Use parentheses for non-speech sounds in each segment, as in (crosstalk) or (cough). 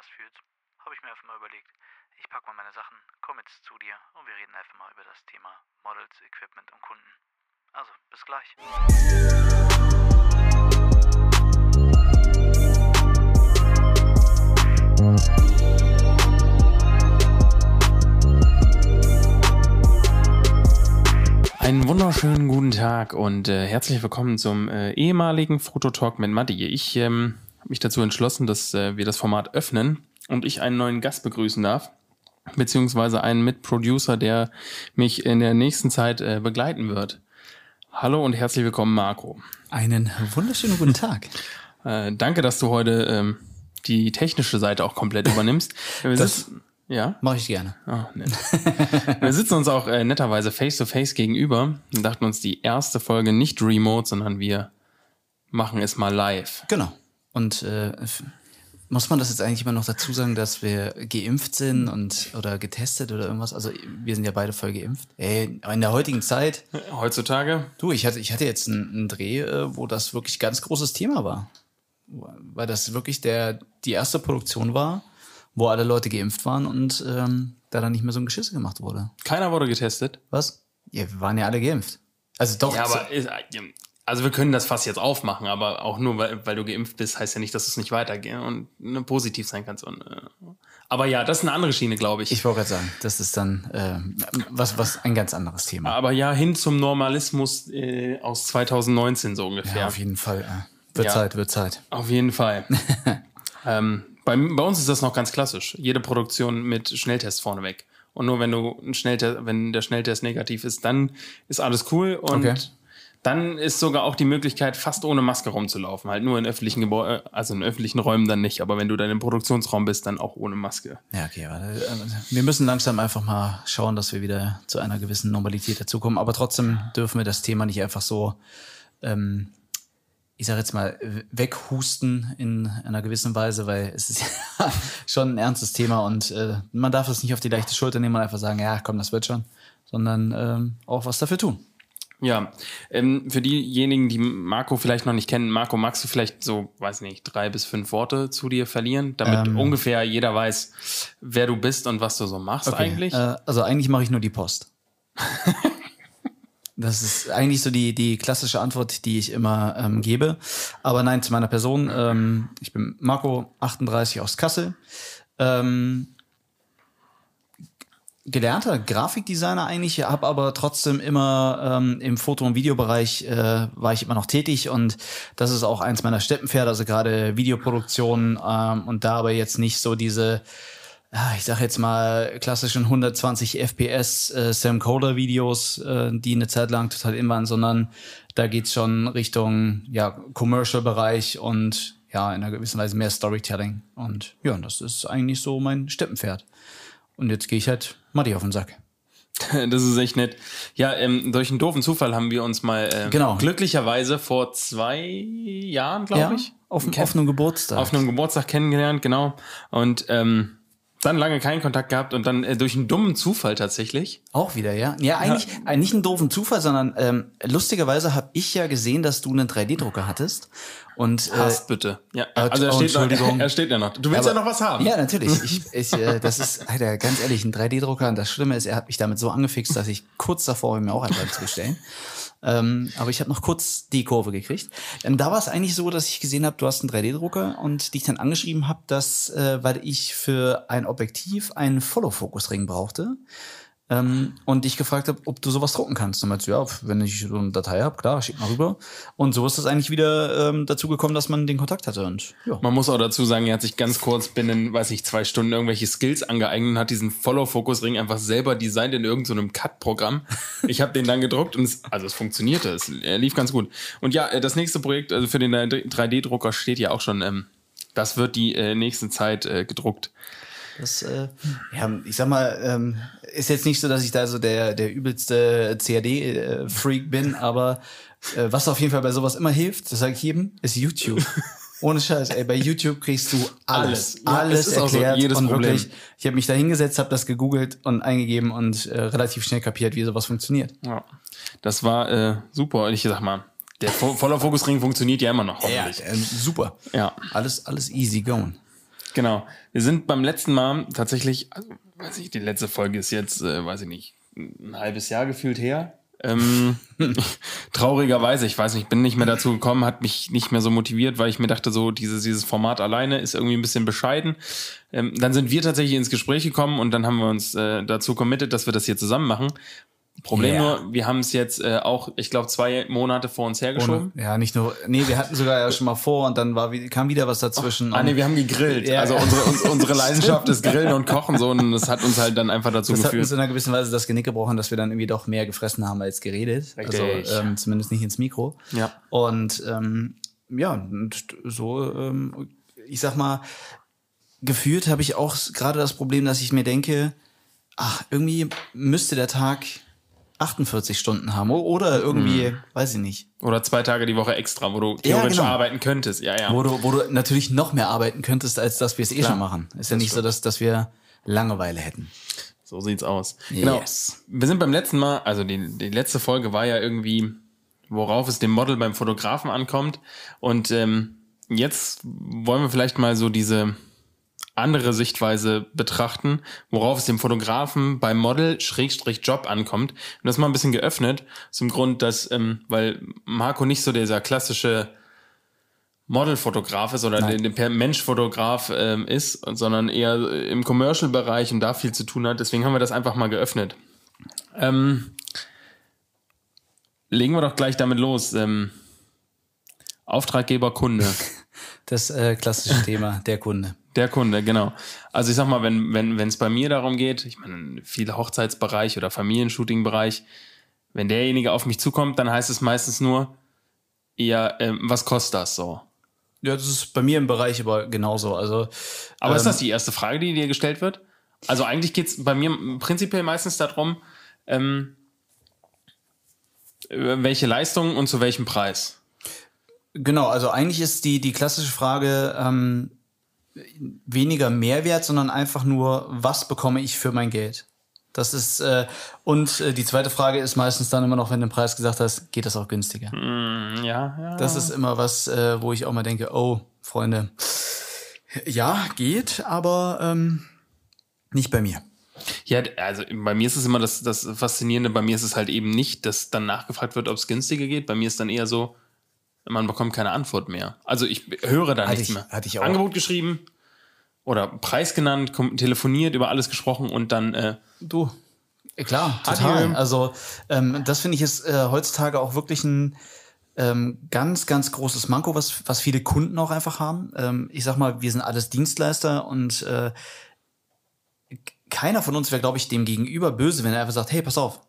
das fühlst, habe ich mir einfach mal überlegt, ich packe mal meine Sachen, komme jetzt zu dir und wir reden einfach mal über das Thema Models, Equipment und Kunden. Also, bis gleich. Einen wunderschönen guten Tag und äh, herzlich willkommen zum äh, ehemaligen Fototalk mit Matti. Ich ähm, habe mich dazu entschlossen, dass äh, wir das Format öffnen und ich einen neuen Gast begrüßen darf, beziehungsweise einen Mitproducer, der mich in der nächsten Zeit äh, begleiten wird. Hallo und herzlich willkommen, Marco. Einen wunderschönen guten Tag. (laughs) Äh, danke, dass du heute ähm, die technische Seite auch komplett übernimmst. (laughs) Wir Das- sitzen- ja. Mache ich gerne. Ah, nett. (laughs) Wir sitzen uns auch äh, netterweise face to face gegenüber und dachten uns die erste Folge nicht remote, sondern wir machen es mal live. Genau. Und äh, muss man das jetzt eigentlich immer noch dazu sagen, dass wir geimpft sind und oder getestet oder irgendwas? Also wir sind ja beide voll geimpft. Ey, in der heutigen Zeit, Heutzutage du, ich hatte, ich hatte jetzt einen, einen Dreh, äh, wo das wirklich ganz großes Thema war. Weil das wirklich der die erste Produktion war, wo alle Leute geimpft waren und ähm, da dann nicht mehr so ein Geschisse gemacht wurde. keiner wurde getestet. Was? Ja, wir waren ja alle geimpft. Also doch. Ja, so- aber ist, also wir können das fast jetzt aufmachen, aber auch nur weil, weil du geimpft bist, heißt ja nicht, dass es nicht weitergeht und ne, positiv sein kannst. Und, äh, aber ja, das ist eine andere Schiene, glaube ich. Ich wollte gerade sagen, das ist dann äh, was, was ein ganz anderes Thema. aber ja, hin zum Normalismus äh, aus 2019 so ungefähr. Ja, auf jeden Fall. Äh, wird Ja. Zeit, wird Zeit. Auf jeden Fall. (laughs) ähm, bei, bei uns ist das noch ganz klassisch. Jede Produktion mit Schnelltest vorneweg. Und nur wenn du ein Schnelltest, wenn der Schnelltest negativ ist, dann ist alles cool. Und Okay. Dann ist sogar auch die Möglichkeit, fast ohne Maske rumzulaufen. Halt nur in öffentlichen Gebäuden, also in öffentlichen Räumen dann nicht. Aber wenn du dann im Produktionsraum bist, dann auch ohne Maske. Ja, okay, warte. Äh, Wir müssen langsam einfach mal schauen, dass wir wieder zu einer gewissen Normalität dazukommen. Aber trotzdem dürfen wir das Thema nicht einfach so, ähm, ich sage jetzt mal, weghusten in einer gewissen Weise, weil es ist ja (laughs) schon ein ernstes Thema und äh, man darf es nicht auf die leichte Schulter nehmen und einfach sagen, ja, komm, das wird schon, sondern ähm, auch was dafür tun. Ja, ähm, für diejenigen, die Marco vielleicht noch nicht kennen, Marco, magst du vielleicht so, weiß nicht, drei bis fünf Worte zu dir verlieren, damit Ähm. ungefähr jeder weiß, wer du bist und was du so machst eigentlich? Äh, also eigentlich mache ich nur die Post. (laughs) Das ist eigentlich so die, die klassische Antwort, die ich immer ähm, gebe. Aber nein, zu meiner Person. Ähm, ich bin Marco, 38 aus Kassel. Ähm, gelernter Grafikdesigner eigentlich, habe aber trotzdem immer ähm, im Foto- und Videobereich äh, war ich immer noch tätig und das ist auch eins meiner Steppenpferde, also gerade Videoproduktion ähm, und da aber jetzt nicht so diese ich sag jetzt mal klassischen 120 FPS äh, Sam Coder Videos, äh, die eine Zeit lang total in waren, sondern da geht's schon Richtung ja Commercial Bereich und ja in einer gewissen Weise mehr Storytelling und ja, das ist eigentlich so mein Steppenpferd. Und jetzt gehe ich halt Matti auf den Sack. (laughs) Das ist echt nett. Ja, ähm, durch einen doofen Zufall haben wir uns mal ähm, Genau. glücklicherweise vor zwei Jahren, glaube ich, auf, kenn- auf einem Geburtstag. auf einem Geburtstag kennengelernt, genau. Und ähm, dann lange keinen Kontakt gehabt und dann äh, durch einen dummen Zufall tatsächlich. Auch wieder, ja. Ja, eigentlich äh, nicht einen doofen Zufall, sondern ähm, lustigerweise habe ich ja gesehen, dass du einen 3D-Drucker hattest. Und äh, Passt bitte. Ja, äh, also er oh, steht, noch, (laughs) er steht ja noch. Du willst Aber- ja noch was haben. Ja, natürlich. Ich, ich, äh, das ist, Alter, ganz ehrlich, ein 3D-Drucker. Und das Schlimme ist, er hat mich damit so angefixt, dass ich kurz davor war, mir auch einen zu bestellen. Ähm, aber ich habe noch kurz die Kurve gekriegt. Und da war es eigentlich so, dass ich gesehen habe, du hast einen 3D-Drucker und dich dann angeschrieben habe, dass, äh, weil ich für ein Objektiv einen Follow-Focus-Ring brauchte. Ähm, und dich gefragt habe, ob du sowas drucken kannst. Und meinst du, ja, wenn ich so eine Datei habe, klar, schick mal rüber. Und so ist das eigentlich wieder ähm, dazu gekommen, dass man den Kontakt hatte. Und ja. Man muss auch dazu sagen, er hat sich ganz kurz binnen, weiß ich, zwei Stunden irgendwelche Skills angeeignet und hat diesen Follow-Focus-Ring einfach selber designt in irgendeinem so Cut-Programm. Ich habe den dann gedruckt und es, also es funktionierte, es lief ganz gut. Und ja, äh, das nächste Projekt also für den 3D-Drucker steht ja auch schon, ähm, das wird die äh, nächste Zeit äh, gedruckt. Das, äh, ja, ich sag mal, ähm, ist jetzt nicht so, dass ich da so der, der übelste CAD-Freak bin, aber äh, was auf jeden Fall bei sowas immer hilft, das sage ich jedem, ist YouTube. (laughs) Ohne Scheiß, ey, bei YouTube kriegst du alles, Alles. Ja, alles so, erklärt jedes und Problem. wirklich, ich habe mich da hingesetzt, habe das gegoogelt und eingegeben und äh, relativ schnell kapiert, wie sowas funktioniert. Ja. Das war äh, super. Und ich sag mal, der Fo- Follow-Focus-Ring funktioniert ja immer noch. Ja, hoffentlich. äh, super. Ja. Alles, alles easy going. Genau. Wir sind beim letzten Mal tatsächlich, also, weiß ich, die letzte Folge ist jetzt, äh, weiß ich nicht, ein halbes Jahr gefühlt her. Ähm, (laughs) traurigerweise, ich weiß nicht, bin nicht mehr dazu gekommen, hat mich nicht mehr so motiviert, weil ich mir dachte, so dieses, dieses Format alleine ist irgendwie ein bisschen bescheiden. Ähm, dann sind wir tatsächlich ins Gespräch gekommen und dann haben wir uns äh, dazu committed, dass wir das hier zusammen machen. Problem Ja. nur, wir haben es jetzt äh, auch, ich glaube, zwei Monate vor uns hergeschoben. Ohne, ja, nicht nur, nee, wir hatten sogar ja schon mal vor und dann war, kam wieder was dazwischen. Ah, nee, wir haben gegrillt. Ja. Also unsere, uns, unsere Leidenschaft ist Grillen und Kochen so und das hat uns halt dann einfach dazu das hat uns geführt. in einer gewissen Weise das Genick gebrochen, dass wir dann irgendwie doch mehr gefressen haben als geredet. Richtig. Also ähm, zumindest nicht ins Mikro. Ja. Und ähm, ja, und so, ähm, ich sag mal, gefühlt habe ich auch gerade das Problem, dass ich mir denke, ach, irgendwie müsste der Tag 48 Stunden haben oder irgendwie, weiß ich nicht. Oder zwei Tage die Woche extra, wo du theoretisch genau. arbeiten könntest. Ja, ja. Wo du, wo du natürlich noch mehr arbeiten könntest, als dass wir es eh schon machen. Ist ja nicht so, dass, dass wir Langeweile hätten. So sieht's aus. Genau. Yes. Wir sind beim letzten Mal, also die, die letzte Folge war ja irgendwie, worauf es dem Model beim Fotografen ankommt. Und ähm, jetzt wollen wir vielleicht mal so diese andere Sichtweise betrachten, worauf es dem Fotografen beim Model Schrägstrich Job ankommt. Und das mal ein bisschen geöffnet, zum Grund, dass, ähm, weil Marco nicht so dieser klassische Modelfotograf ist oder Nein. der, der Menschfotograf ähm, ist, sondern eher im Commercial-Bereich und da viel zu tun hat. Deswegen haben wir das einfach mal geöffnet. Ähm, legen wir doch gleich damit los. Ähm, Auftraggeber, Kunde. (laughs) Das äh, klassische Thema, der Kunde. Der Kunde, genau. Also ich sag mal, wenn wenn wenn es bei mir darum geht, ich meine, viele Hochzeitsbereich oder Familienshooting-Bereich, wenn derjenige auf mich zukommt, dann heißt es meistens nur, ja, ähm, was kostet das so? Ja, das ist bei mir im Bereich aber genauso. Also, Aber ist ähm, das die erste Frage, die dir gestellt wird? Also eigentlich geht's bei mir prinzipiell meistens darum, ähm, welche Leistung und zu welchem Preis. Genau, also eigentlich ist die, die klassische Frage ähm, weniger Mehrwert, sondern einfach nur, was bekomme ich für mein Geld? Das ist, äh, und äh, die zweite Frage ist meistens dann immer noch, wenn du den Preis gesagt hast, geht das auch günstiger? Hm, ja, ja. Das ist immer was, äh, wo ich auch mal denke, oh, Freunde, ja, geht, aber ähm, nicht bei mir. Ja, also bei mir ist es immer das, das Faszinierende, bei mir ist es halt eben nicht, dass dann nachgefragt wird, ob es günstiger geht. Bei mir ist dann eher so, man bekommt keine Antwort mehr. Also ich höre da Hatte nichts ich- mehr. hatte ich auch. Angebot geschrieben oder Preis genannt, telefoniert, über alles gesprochen und dann äh, Du, äh, klar, total. Adieu. Also ähm, das finde ich ist äh, heutzutage auch wirklich ein ähm, ganz, ganz großes Manko, was, was viele Kunden auch einfach haben. Ähm, ich sag mal, wir sind alles Dienstleister und äh, keiner von uns wäre, glaube ich, dem gegenüber böse, wenn er einfach sagt, hey, pass auf,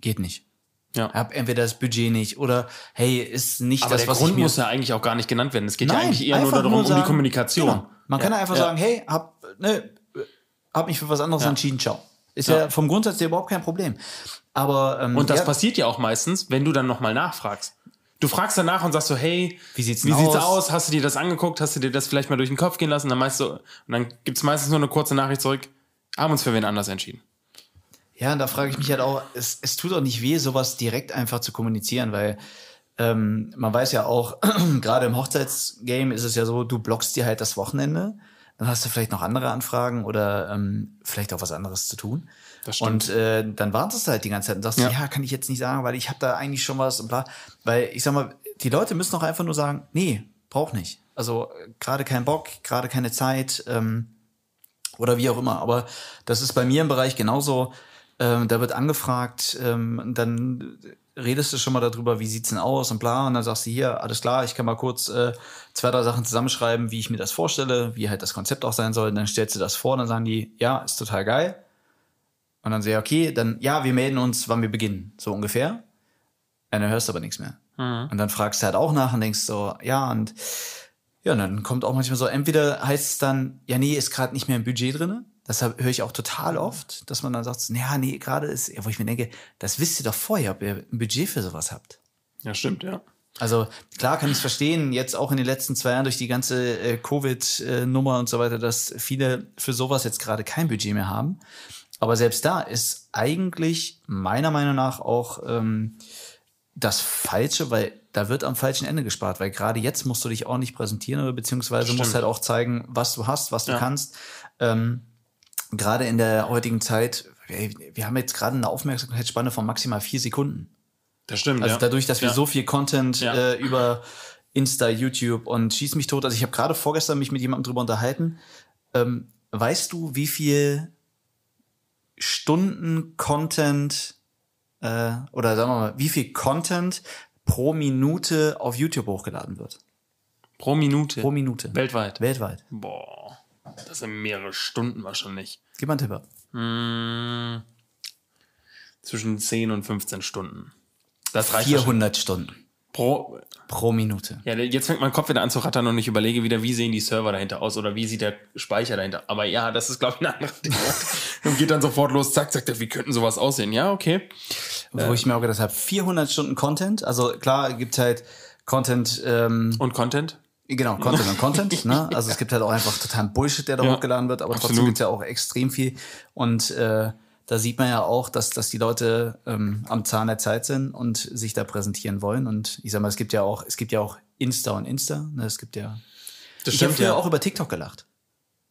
geht nicht. Ja. Hab entweder das Budget nicht oder hey, ist nicht Aber das, der was Grund ich mir muss ja eigentlich auch gar nicht genannt werden. Es geht ja Nein, eigentlich eher nur darum, um sagen, die Kommunikation. Genau. Man kann Ja. ja einfach Ja. sagen, hey, hab, ne, hab mich für was anderes Ja. entschieden, ciao. Ist Ja. ja. vom Grundsatz her überhaupt kein Problem. Aber ähm, Und das ja, passiert ja auch meistens, wenn du dann nochmal nachfragst. Du fragst danach und sagst so, hey, Wie sieht's wie denn sieht's aus? aus? Hast du dir das angeguckt? Hast du dir das vielleicht mal durch den Kopf gehen lassen? Dann meinst du, und dann gibt's meistens nur eine kurze Nachricht zurück, haben uns für wen anders entschieden. Ja, und da frage ich mich halt auch, es, es tut auch nicht weh, sowas direkt einfach zu kommunizieren, weil ähm, man weiß ja auch, (clears throat) gerade im Hochzeitsgame ist es ja so, du blockst dir halt das Wochenende, dann hast du vielleicht noch andere Anfragen oder ähm, vielleicht auch was anderes zu tun. Das stimmt. Und äh, dann wartest du halt die ganze Zeit und sagst, Ja. ja, kann ich jetzt nicht sagen, weil ich habe da eigentlich schon was und bla. Weil ich sag mal, die Leute müssen doch einfach nur sagen, nee, brauch nicht. Also gerade kein Bock, gerade keine Zeit. Ähm, oder wie auch immer. Aber das ist bei mir im Bereich genauso. Ähm, da wird angefragt, ähm, dann redest du schon mal darüber, wie sieht's denn aus und bla. Und dann sagst du hier, alles klar, ich kann mal kurz äh, zwei, drei Sachen zusammenschreiben, wie ich mir das vorstelle, wie halt das Konzept auch sein soll. Und dann stellst du das vor und dann sagen die, ja, ist total geil. Und dann sehe ich, okay, dann, ja, wir melden uns, wann wir beginnen. So ungefähr. Und dann hörst du aber nichts mehr. Und dann fragst du halt auch nach und denkst so, ja, und ja, und dann kommt auch manchmal so, entweder heißt es dann, ja, nee, ist gerade nicht mehr im Budget drinne. Das höre ich auch total oft, dass man dann sagt, ja, nee, gerade ist, wo ich mir denke, das wisst ihr doch vorher, ob ihr ein Budget für sowas habt. Ja, stimmt, ja. Also klar kann ich verstehen, jetzt auch in den letzten zwei Jahren durch die ganze äh, Covid-Nummer und so weiter, dass viele für sowas jetzt gerade kein Budget mehr haben. Aber selbst da ist eigentlich meiner Meinung nach auch ähm, das Falsche, weil da wird am falschen Ende gespart, weil gerade jetzt musst du dich ordentlich präsentieren oder beziehungsweise Stimmt. musst halt auch zeigen, was du hast, was du Ja. kannst. Ähm, gerade in der heutigen Zeit, wir, wir haben jetzt gerade eine Aufmerksamkeitsspanne von maximal vier Sekunden. Das stimmt. Also ja. dadurch, dass wir ja. so viel Content Ja. äh, über Insta, YouTube und Schieß mich tot. Also ich habe gerade vorgestern mich mit jemandem drüber unterhalten. Ähm, weißt du, wie viel Stunden Content äh, oder sagen wir mal, wie viel Content pro Minute auf YouTube hochgeladen wird? Pro Minute. Pro Minute. Weltweit. Weltweit. Boah. Das sind mehrere Stunden wahrscheinlich. Gib mal einen Tipp. Hm, zwischen 10 und 15 Stunden. Das reicht wahrscheinlich. 400 Stunden pro. pro Minute. Ja, jetzt fängt mein Kopf wieder an zu rattern und ich überlege wieder, wie sehen die Server dahinter aus oder wie sieht der Speicher dahinter. Aber ja, das ist, glaube ich, ein anderes Thema. (laughs) und geht dann sofort los, zack, zack, wie könnten sowas aussehen? Ja, okay. Wo ich mir auch gedacht habe, 400 Stunden Content. Also klar, gibt halt Content ähm, Und Content? Genau, (laughs) Content und Content. ne? Also es gibt halt auch einfach totalen Bullshit, der da Ja, hochgeladen wird, aber trotzdem absolut. gibt's ja auch extrem viel. Und äh, da sieht man ja auch, dass, dass die Leute ähm, am Zahn der Zeit sind und sich da präsentieren wollen. Und ich sag mal, es gibt ja auch, es gibt ja auch Insta und Insta. Ne? Es gibt ja. Das ich habe früher auch über TikTok gelacht.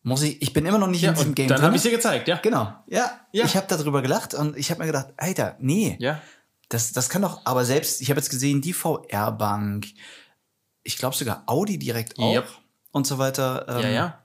Muss ich, ich bin immer noch nicht Ja, in diesem Game dann habe ich dir gezeigt, ja. Genau. Ja. Ja. Ich habe darüber gelacht und ich habe mir gedacht, Alter, nee. Ja. Das, das kann doch, aber selbst, ich habe jetzt gesehen, die VR-Bank, ich glaube sogar Audi direkt auch Yep. und so weiter. Ähm, Ja, ja.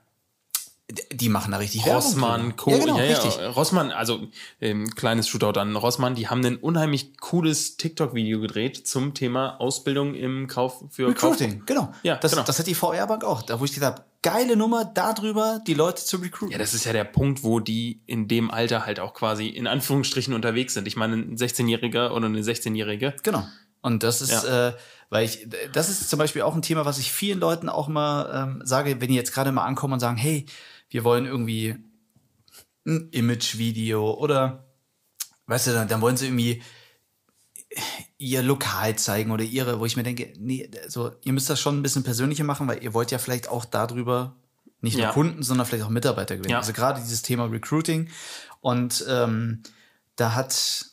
Die, machen da richtig Rossmann. Co. Ja, genau, ja, richtig. ja. Rossmann, also ähm, kleines Shootout an Rossmann, die haben ein unheimlich cooles TikTok-Video gedreht zum Thema Ausbildung im Kauf für Recruiting, genau. Ja, das, genau. das hat die VR-Bank auch. Da wo ich gedacht habe, geile Nummer, darüber die Leute zu recruiten. Ja, das ist ja der Punkt, wo die in dem Alter halt auch quasi in Anführungsstrichen unterwegs sind. Ich meine, ein 16-Jähriger oder eine 16-Jährige. Genau. Und das ist, Ja. äh, weil ich, das ist zum Beispiel auch ein Thema, was ich vielen Leuten auch mal ähm, sage, wenn die jetzt gerade mal ankommen und sagen, hey, wir wollen irgendwie ein Image-Video oder, weißt du, dann, dann wollen sie irgendwie ihr Lokal zeigen oder ihre, wo ich mir denke, nee, so, ihr müsst das schon ein bisschen persönlicher machen, weil ihr wollt ja vielleicht auch darüber nicht nur Ja. Kunden, sondern vielleicht auch Mitarbeiter gewinnen. Ja. Also gerade dieses Thema Recruiting. Und ähm, da hat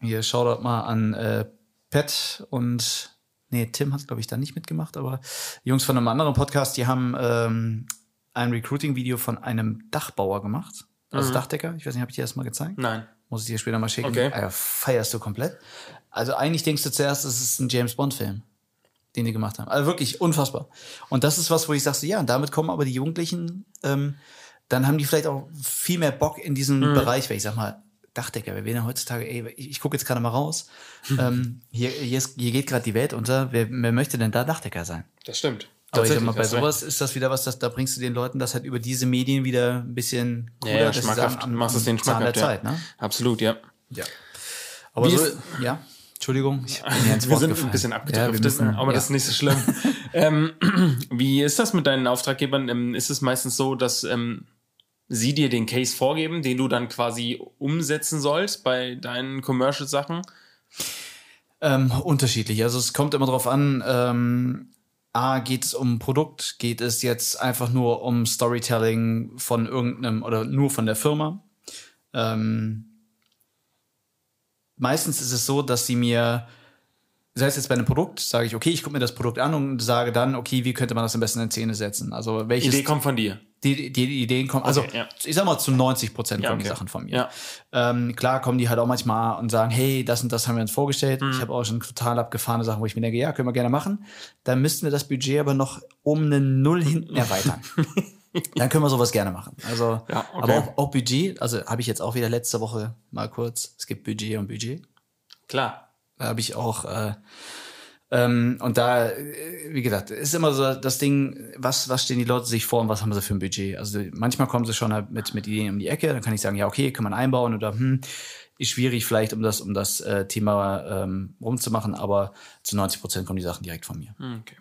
hier Shoutout mal an äh, Pat und nee, Tim hat, glaube ich, da nicht mitgemacht, aber Jungs von einem anderen Podcast, die haben ähm, ein Recruiting-Video von einem Dachbauer gemacht. Also Dachdecker. Ich weiß nicht, habe ich dir das mal gezeigt? Nein. Muss ich dir später mal schicken. Okay. Alter, feierst du komplett. Also eigentlich denkst du zuerst, es ist ein James Bond-Film, den die gemacht haben. Also wirklich unfassbar. Und das ist was, wo ich sag, so, ja, damit kommen aber die Jugendlichen, ähm, dann haben die vielleicht auch viel mehr Bock in diesem Mhm. Bereich, weil ich sag mal, Dachdecker, wir werden ja heutzutage, ey, ich, ich gucke jetzt gerade mal raus. (laughs) ähm, hier, hier, ist, hier geht gerade die Welt unter. Wer, wer möchte denn da Dachdecker sein? Das stimmt. Aber ich sag mal, bei sowas ist das wieder was, das, da bringst du den Leuten das halt über diese Medien wieder ein bisschen Ja, cooler, ja, sie schmackhaft. am- machst es am den Zahn der schmackhaft. Zeit, ja. ne? Absolut, ja. Ja. Aber Wie so, ist- ja, Entschuldigung, ich bin hier (laughs) ins Wir Wort sind gefallen. ein bisschen Ja, wir abgedriftet, müssen, aber ja. das ist nicht so schlimm. (laughs) ähm, (clears throat) wie ist das mit deinen Auftraggebern? Ähm, ist es meistens so, dass ähm, sie dir den Case vorgeben, den du dann quasi umsetzen sollst bei deinen Commercial-Sachen? Ähm, unterschiedlich. Also es kommt immer drauf an, ähm, A, geht es um Produkt, geht es jetzt einfach nur um Storytelling von irgendeinem oder nur von der Firma. Ähm, meistens ist es so, dass sie mir, sei es jetzt bei einem Produkt, sage ich, okay, ich gucke mir das Produkt an und sage dann, okay, wie könnte man das am besten in Szene setzen? Also welches Idee kommt von dir. die, die, die Ideen kommen, also Okay, ja. ich sag mal zu 90 Prozent Ja, kommen die okay. Sachen von mir. Ja. Ähm, klar kommen die halt auch manchmal und sagen, hey, das und das haben wir uns vorgestellt. Mhm. Ich habe auch schon total abgefahrene Sachen, wo ich mir denke, ja, können wir gerne machen. Dann müssten wir das Budget aber noch um eine Null hinten (laughs) erweitern. Dann können wir sowas gerne machen. Also, okay. aber auch, auch Budget, also habe ich jetzt auch wieder letzte Woche mal kurz, es gibt Budget und Budget. Klar. Da habe ich auch, äh, ähm, und da, äh, wie gesagt, ist immer so das Ding, was, was stehen die Leute sich vor und was haben sie für ein Budget? Also manchmal kommen sie schon halt mit, mit Ideen um die Ecke, dann kann ich sagen, ja, okay, kann man einbauen oder hm, ist schwierig vielleicht, um das, um das äh, Thema ähm, rumzumachen, aber zu 90 Prozent kommen die Sachen direkt von mir. Hm, Okay.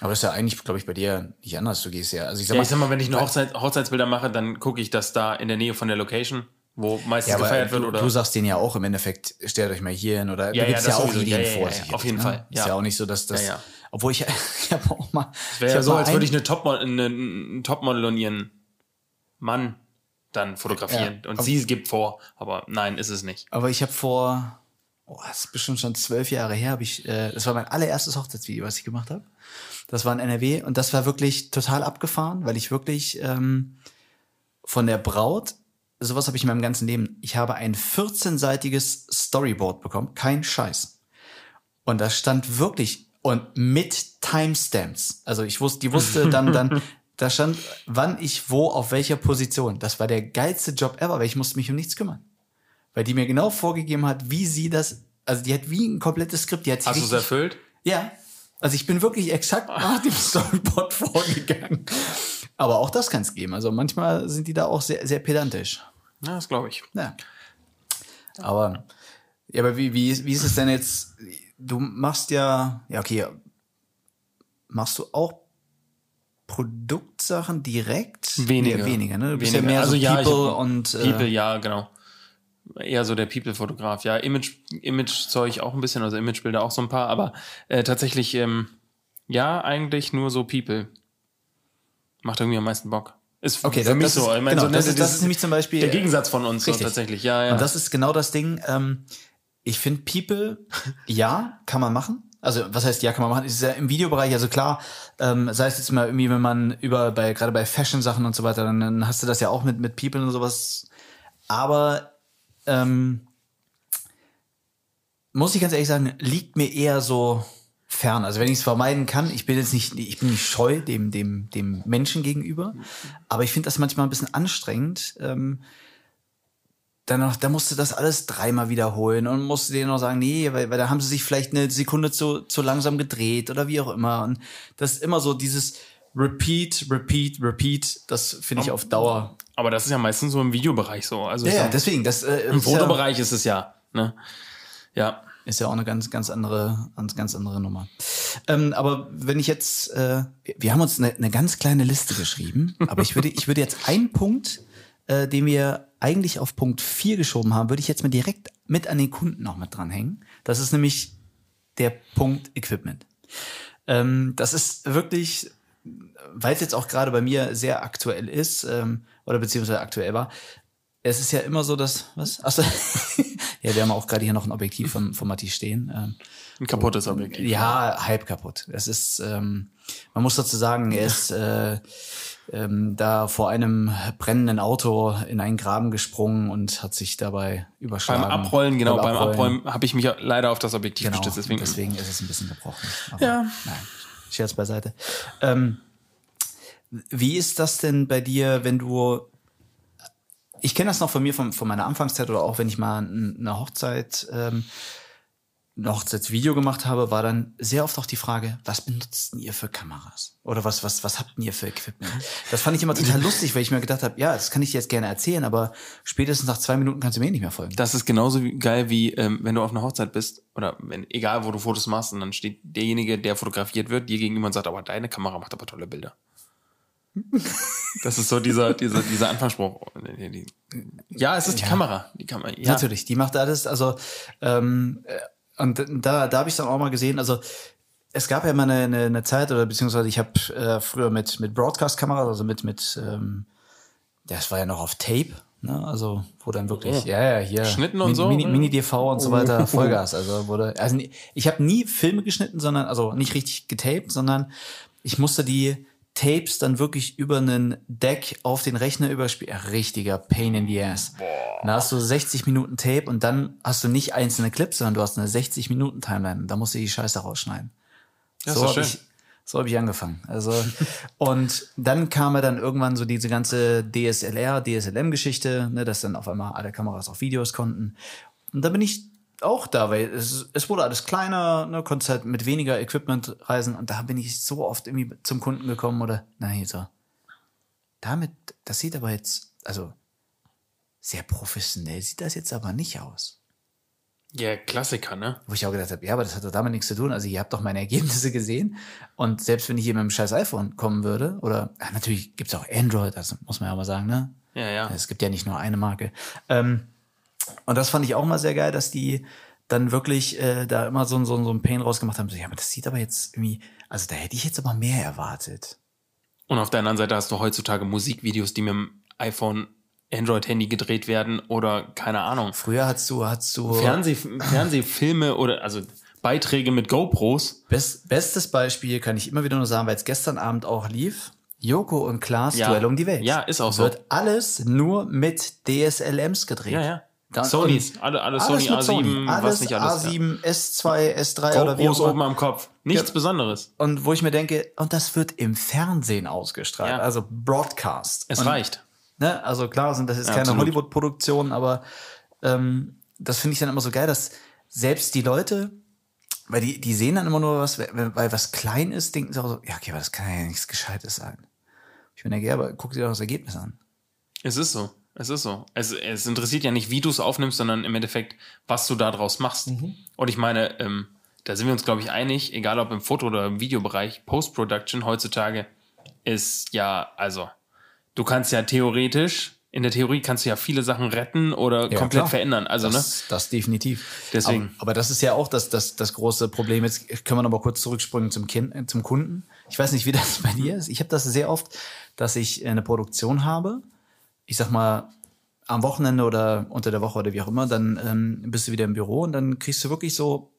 Aber das ist ja eigentlich, glaube ich, bei dir nicht anders. Du gehst ja, also ich sag Ja, mal, ich sag mal, wenn ich eine Hochzeit, Hochzeitsbilder mache, dann gucke ich das da in der Nähe von der Location, wo meistens ja, gefeiert wird. du, oder du sagst denen ja auch im Endeffekt, stellt euch mal hier hin oder Ja, du ja, gibst das ja, auch. Ideen Ja, ja, vor. ja, auf jeden ne? Fall, Ist ja. ja auch nicht so, dass das, Ja, ja. obwohl ich, (laughs) ich habe auch mal, Wäre ich ja so, als würde ich eine Topmodel, eine, einen Topmodel und ihren Mann dann fotografieren. Ja, und sie gibt vor, aber nein, ist es nicht. Aber ich habe vor, oh, das ist bestimmt schon zwölf Jahre her, habe ich, äh, das war mein allererstes Hochzeitsvideo, was ich gemacht habe. Das war in NRW und das war wirklich total abgefahren, weil ich wirklich ähm, von der Braut, sowas habe ich in meinem ganzen Leben, ich habe ein 14-seitiges Storyboard bekommen, kein Scheiß. Und da stand wirklich und mit Timestamps. Also ich wusste, die wusste (laughs) dann, dann, da stand, wann ich wo auf welcher Position. Das war der geilste Job ever, weil ich musste mich um nichts kümmern. Weil die mir genau vorgegeben hat, wie sie das, also die hat wie ein komplettes Skript, die hat Hast du es erfüllt? ja. Also ich bin wirklich exakt (laughs) nach dem Storyboard vorgegangen. Aber auch das kann es geben. Also manchmal sind die da auch sehr, sehr pedantisch. Ja, das glaube ich. Ja. Aber, ja, aber wie, wie, ist- wie ist es denn jetzt? Du machst ja, ja, okay, machst du auch Produktsachen direkt? Weniger. Nee, weniger, ne? Du bist Weniger. ja mehr Also so ja, ich People hab- und äh, People, ja, genau. Eher so der People-Fotograf. Ja, Image, Image-Zeug auch ein bisschen, also Imagebilder auch so ein paar, aber äh, tatsächlich, ähm, ja, eigentlich nur so People. Macht irgendwie am meisten Bock. Ist Okay, für mich das so. ist- Ich meine, genau, so, das ist- das ist nämlich zum Beispiel- der Gegensatz von uns so tatsächlich. Ja, ja. Und das ist genau das Ding. Ähm, ich finde People, ja, kann man machen. Also was heißt ja, kann man machen? Ist ja im Videobereich, also klar, ähm, sei es jetzt mal irgendwie, wenn man über bei gerade bei Fashion-Sachen und so weiter, dann, dann hast du das ja auch mit mit People und sowas. Aber ähm, muss ich ganz ehrlich sagen, liegt mir eher so fern. Also wenn ich es vermeiden kann, ich bin jetzt nicht, ich bin nicht scheu dem dem dem Menschen gegenüber, aber ich finde das manchmal ein bisschen anstrengend. Ähm, dann noch, da musste das alles dreimal wiederholen und musste denen noch sagen, nee, weil, weil da haben sie sich vielleicht eine Sekunde zu, zu langsam gedreht oder wie auch immer. Und das ist immer so dieses Repeat, Repeat, Repeat, das finde ich auf Dauer. aber das ist ja meistens so im Videobereich so. Also Ja, ja, deswegen, das äh, im ist, ja, Fotobereich ist es ja. Ne? Ja. Ist ja auch eine ganz, ganz andere, ganz, ganz andere Nummer. Ähm, aber wenn ich jetzt, äh, wir, haben uns eine, eine ganz kleine Liste geschrieben, aber ich würde, ich würde jetzt einen Punkt, äh, den wir eigentlich auf Punkt 4 geschoben haben, würde ich jetzt mal direkt mit an den Kunden noch mit dranhängen. Das ist nämlich der Punkt Equipment. Ähm, das ist wirklich, weil es jetzt auch gerade bei mir sehr aktuell ist, ähm, oder beziehungsweise aktuell war, es ist ja immer so, dass, was? Achso, (laughs) ja, wir haben auch gerade hier noch ein Objektiv von, von Matti stehen. Ähm, Ein kaputtes Objektiv. ja, halb kaputt. Es ist, ähm, man muss dazu sagen, er ist äh, ähm, da vor einem brennenden Auto in einen Graben gesprungen und hat sich dabei überschlagen. Beim Abrollen, genau, beim Abrollen habe ich mich leider auf das Objektiv Genau, gestützt. Deswegen, deswegen ist es ein bisschen gebrochen. Ja. Nein, Scherz beiseite. Ähm, wie ist das denn bei dir, wenn du ich kenne das noch von mir, von, von meiner Anfangszeit oder auch wenn ich mal eine Hochzeit, ähm, ein Hochzeitsvideo gemacht habe, war dann sehr oft auch die Frage, was benutzt denn ihr für Kameras? Oder was, was, was habt ihr für Equipment? Das fand ich immer total (laughs) lustig, weil ich mir gedacht habe, ja, das kann ich dir jetzt gerne erzählen, aber spätestens nach zwei Minuten kannst du mir eh nicht mehr folgen. Das ist genauso wie- geil wie ähm, wenn du auf einer Hochzeit bist oder wenn egal wo du Fotos machst und dann steht derjenige, der fotografiert wird, dir gegenüber und sagt, aber deine Kamera macht aber tolle Bilder. Das ist so dieser dieser dieser Anfangsspruch. Ja, es ist die Ja. Kamera, die Kamera. Ja. Natürlich, die macht alles, also ähm, äh, und da, da habe ich dann auch mal gesehen, also es gab ja mal eine, eine, eine Zeit, oder beziehungsweise ich habe äh, früher mit, mit Broadcast-Kameras, also mit, mit ähm, das war ja noch auf Tape, ne? Also wo dann wirklich, Oh. ja, ja, hier Geschnitten und Min- so, Mini? Mini-DV und so weiter, Vollgas. Also wurde, also ich habe nie Filme geschnitten, sondern, also nicht richtig getaped, sondern ich musste die Tapes dann wirklich über einen Deck auf den Rechner überspielen. Richtiger Pain in the Ass. Da hast du 60 Minuten Tape und dann hast du nicht einzelne Clips, sondern du hast eine 60 Minuten Timeline. Da musst du die Scheiße rausschneiden. Ja, so habe ich, so hab ich angefangen. Also und dann kam ja dann irgendwann so diese ganze DSLR, DSLM-Geschichte, ne, dass dann auf einmal alle Kameras auch Videos konnten. Und da bin ich auch da, weil es, es wurde alles kleiner, ne, konntest halt mit weniger Equipment reisen und da bin ich so oft irgendwie zum Kunden gekommen oder, na so, damit, das sieht aber jetzt, also sehr professionell sieht das jetzt aber nicht aus. Ja, Klassiker, ne? Wo ich auch gedacht habe, ja, aber das hat doch damit nichts zu tun. Also ihr habt doch meine Ergebnisse gesehen. Und selbst wenn ich hier mit einem scheiß iPhone kommen würde, oder ja, natürlich gibt's auch Android, das muss man ja mal sagen, ne? Ja, ja. Es gibt ja nicht nur eine Marke. Ähm, und das fand ich auch mal sehr geil, dass die dann wirklich äh, da immer so, so, so ein Pain rausgemacht haben. So, ja, aber das sieht aber jetzt irgendwie, also da hätte ich jetzt aber mehr erwartet. Und auf der anderen Seite hast du heutzutage Musikvideos, die mit dem iPhone Android-Handy gedreht werden oder keine Ahnung. Früher hast du, hast du Fernseh, Fernsehfilme oder also Beiträge mit GoPros. Best, bestes Beispiel kann ich immer wieder nur sagen, weil es gestern Abend auch lief. Joko und Klaas Ja. Duell um die Welt. Ja, ist auch so. Wird alles nur mit DSLMs gedreht. Ja, ja. Dann- Sonys, und alle, alle Sony mit A7, Sony. was Alles nicht alles. A7, S2, S3 ja. oder wie auch oben immer. am Kopf. Nichts Ja. Besonderes. Und wo ich mir denke, und das wird im Fernsehen ausgestrahlt, Ja. also Broadcast. Es und, reicht. Ne? Also klar sind das jetzt Ja, keine absolut. Hollywood-Produktionen, aber ähm, das finde ich dann immer so geil, dass selbst die Leute, weil die, die sehen dann immer nur was, weil, was klein ist, denken sie auch so, ja, okay, aber das kann ja nichts Gescheites sein. Ich bin ja, aber guck dir doch das Ergebnis an. Es ist so. Es ist so. Es, es interessiert ja nicht, wie du es aufnimmst, sondern im Endeffekt, was du daraus machst. Mhm. Und ich meine, ähm, da sind wir uns, glaube ich, einig, egal ob im Foto- oder im Videobereich, Post-Production heutzutage ist ja, also, du kannst ja theoretisch, in der Theorie kannst du ja viele Sachen retten oder Ja, komplett klar. verändern. Also, ne? Das, das definitiv. Deswegen. Aber, aber das ist ja auch das, das, das große Problem. Jetzt können wir noch mal kurz zurückspringen zum, kind, zum Kunden. Ich weiß nicht, wie (laughs) das bei dir ist. Ich habe das sehr oft, dass ich eine Produktion habe. Ich sag mal, am Wochenende oder unter der Woche oder wie auch immer, dann ähm, bist du wieder im Büro und dann kriegst du wirklich so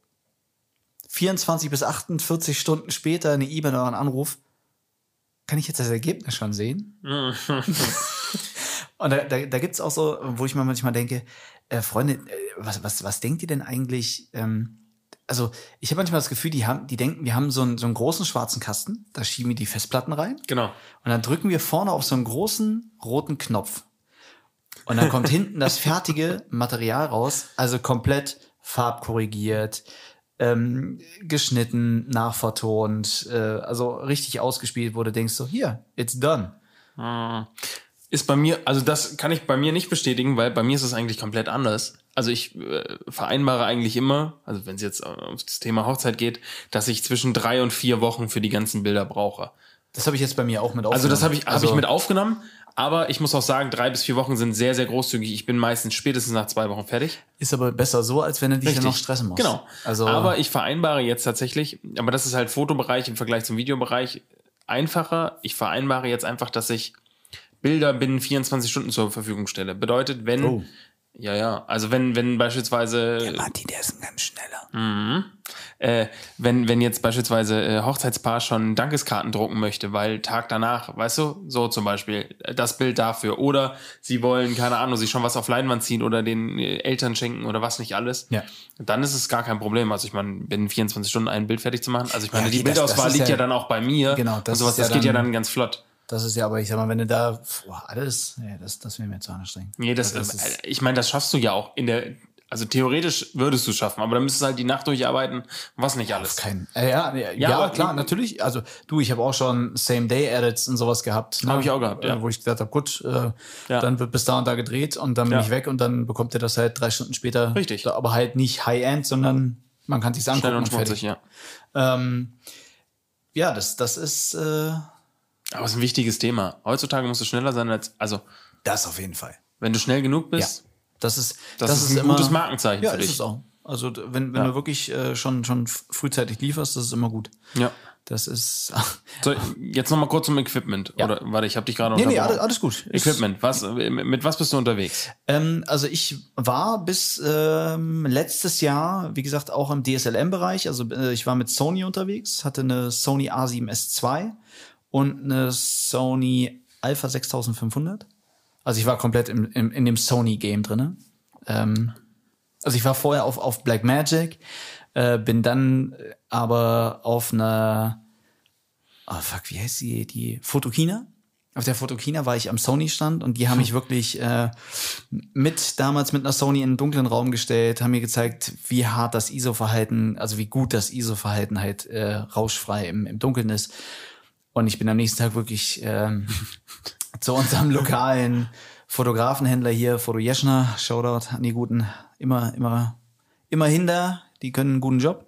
24 bis 48 Stunden später eine E-Mail oder einen Anruf. Kann ich jetzt das Ergebnis schon sehen? (laughs) Und da, da, da gibt's auch so, wo ich mir manchmal denke, äh, Freunde, äh, was, was, was denkt ihr denn eigentlich? Ähm, also ich habe manchmal das Gefühl, die haben, die denken, wir haben so einen, so einen großen schwarzen Kasten, da schieben wir die Festplatten rein Genau. und dann drücken wir vorne auf so einen großen roten Knopf. Und dann kommt hinten das fertige Material raus, also komplett farbkorrigiert, ähm, geschnitten, nachvertont, äh, also richtig ausgespielt, du denkst so, hier, it's done. Ist bei mir, also das kann ich bei mir nicht bestätigen, weil bei mir ist es eigentlich komplett anders. Also ich äh, vereinbare eigentlich immer, also wenn es jetzt auf das Thema Hochzeit geht, dass ich zwischen drei und vier Wochen für die ganzen Bilder brauche. Das habe ich jetzt bei mir auch mit Also das habe ich, hab Also- ich mit aufgenommen, aber ich muss auch sagen, drei bis vier Wochen sind sehr, sehr großzügig. Ich bin meistens spätestens nach zwei Wochen fertig. Ist aber besser so, als wenn du dich dann noch stressen musst. Genau. Also, aber ich vereinbare jetzt tatsächlich, aber das ist halt Fotobereich im Vergleich zum Videobereich einfacher. Ich vereinbare jetzt einfach, dass ich Bilder binnen 24 Stunden zur Verfügung stelle. Bedeutet, wenn, Oh. Ja, ja, also wenn, wenn beispielsweise, Martin, der ist ein ganz schneller. äh, wenn, wenn jetzt beispielsweise äh, Hochzeitspaar schon Dankeskarten drucken möchte, weil Tag danach, weißt du, so zum Beispiel, äh, das Bild dafür. Oder sie wollen, keine Ahnung, sich schon was auf Leinwand ziehen oder den äh, Eltern schenken oder was nicht alles. Ja. Dann ist es gar kein Problem. Also ich meine, binnen 24 Stunden ein Bild fertig zu machen. Also ich meine, Ja, die okay, das- Bildauswahl das ist liegt ja, ja- dann auch bei mir. Genau, das das und sowas, ist ja das geht ja dann- dann ganz flott. Das ist ja, aber ich sag mal, wenn du da boah, alles, nee, das, das wäre mir zu anstrengend. Nee, das, Also äh, ich meine, das schaffst du ja auch in der, also theoretisch würdest du schaffen, aber dann müsstest du halt die Nacht durcharbeiten, was nicht alles. kein, äh, ja, ja, ja, aber- klar, natürlich. Also du, ich habe auch schon Same-Day-Edits und sowas gehabt. ne? Hab ich auch gehabt, ja. Wo ich gesagt habe, gut, äh, Ja. dann wird bis da und da gedreht und dann bin Ja. ich weg und dann bekommt ihr das halt drei Stunden später. Richtig. Aber halt nicht High-End, sondern man kann sich angucken Schnell und und fertig. schmutzig, ja. Ähm, ja, das, das ist äh, Aber es ist ein wichtiges Thema. Heutzutage musst du schneller sein als, also, das auf jeden Fall. wenn du schnell genug Ja. bist, Das ist, das, ist ein immer, gutes Markenzeichen Ja, für ist dich. es auch. Also wenn, wenn Ja. du wirklich äh, schon, schon frühzeitig lieferst, das ist immer gut. Ja. Das ist. (laughs) So, jetzt noch mal kurz zum Equipment. Ja. Oder, warte, ich habe dich gerade nee, nee, alles, alles gut. Ist- Equipment, was, mit was bist du unterwegs? Ähm, also ich war bis ähm, letztes Jahr, wie gesagt, auch im DSLM-Bereich. Also äh, ich war mit Sony unterwegs, hatte eine Sony A7S II und eine Sony Alpha 6500. Also ich war komplett im, im, in dem Sony-Game drinne. Ähm, also ich war vorher auf, auf Blackmagic, äh, bin dann aber auf einer, oh fuck, wie heißt die, die Photokina? Auf der Photokina war ich am Sony-Stand und die haben mich (laughs) wirklich äh, mit damals mit einer Sony in einen dunklen Raum gestellt, haben mir gezeigt, wie hart das ISO-Verhalten, also wie gut das ISO-Verhalten halt äh, rauschfrei im, im Dunkeln ist. Und ich bin am nächsten Tag wirklich ähm, (laughs) zu unserem lokalen Fotografenhändler hier, Foto Jeschner, Shoutout an die Guten, immer, immer, immer hinter, die können einen guten Job.